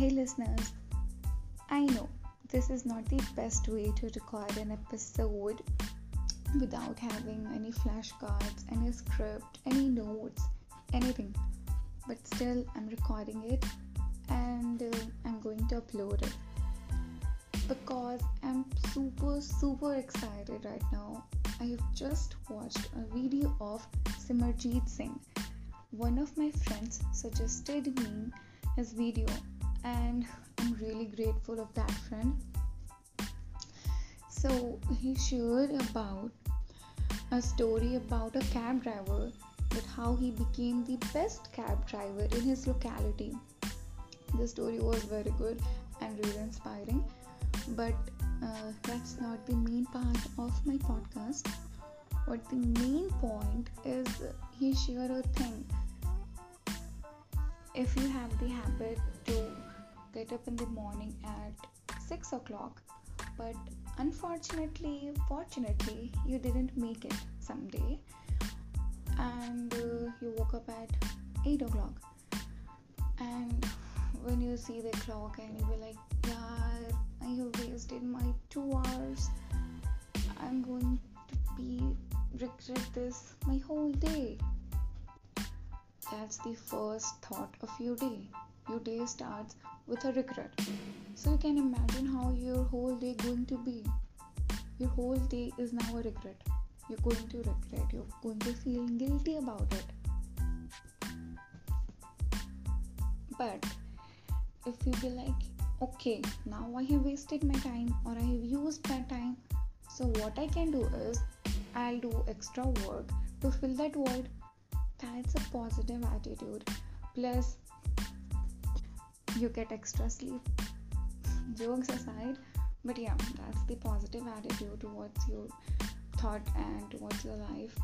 Hey listeners, I know this is not the best way to record an episode without having any flashcards, any script, any notes, anything. But still, I'm recording it and uh, I'm going to upload it because I'm super super excited right now. I have just watched a video of Simarjeet Singh. One of my friends suggested me his video and I'm really grateful of that friend. So he shared about a story about a cab driver that how he became the best cab driver in his locality. The story was very good and really inspiring, but uh, that's not the main part of my podcast. What the main point is, he shared a thing. If you have the habit to get up in the morning at 6 o'clock but unfortunately fortunately you didn't make it someday. And uh, you woke up at 8 o'clock. And when you see the clock and you be like yeah i have wasted my two hours. I'm going to be regret this my whole day that's the first thought of your day your day starts with a regret. So you can imagine how your whole day going to be. Your whole day is now a regret. You're going to regret. You're going to feel guilty about it. But if you be like, okay, now I have wasted my time or I have used my time, so what I can do is I'll do extra work to fill that void. That's a positive attitude. Plus, you get extra sleep. Jokes aside, but yeah, that's the positive attitude towards your thought and towards your life.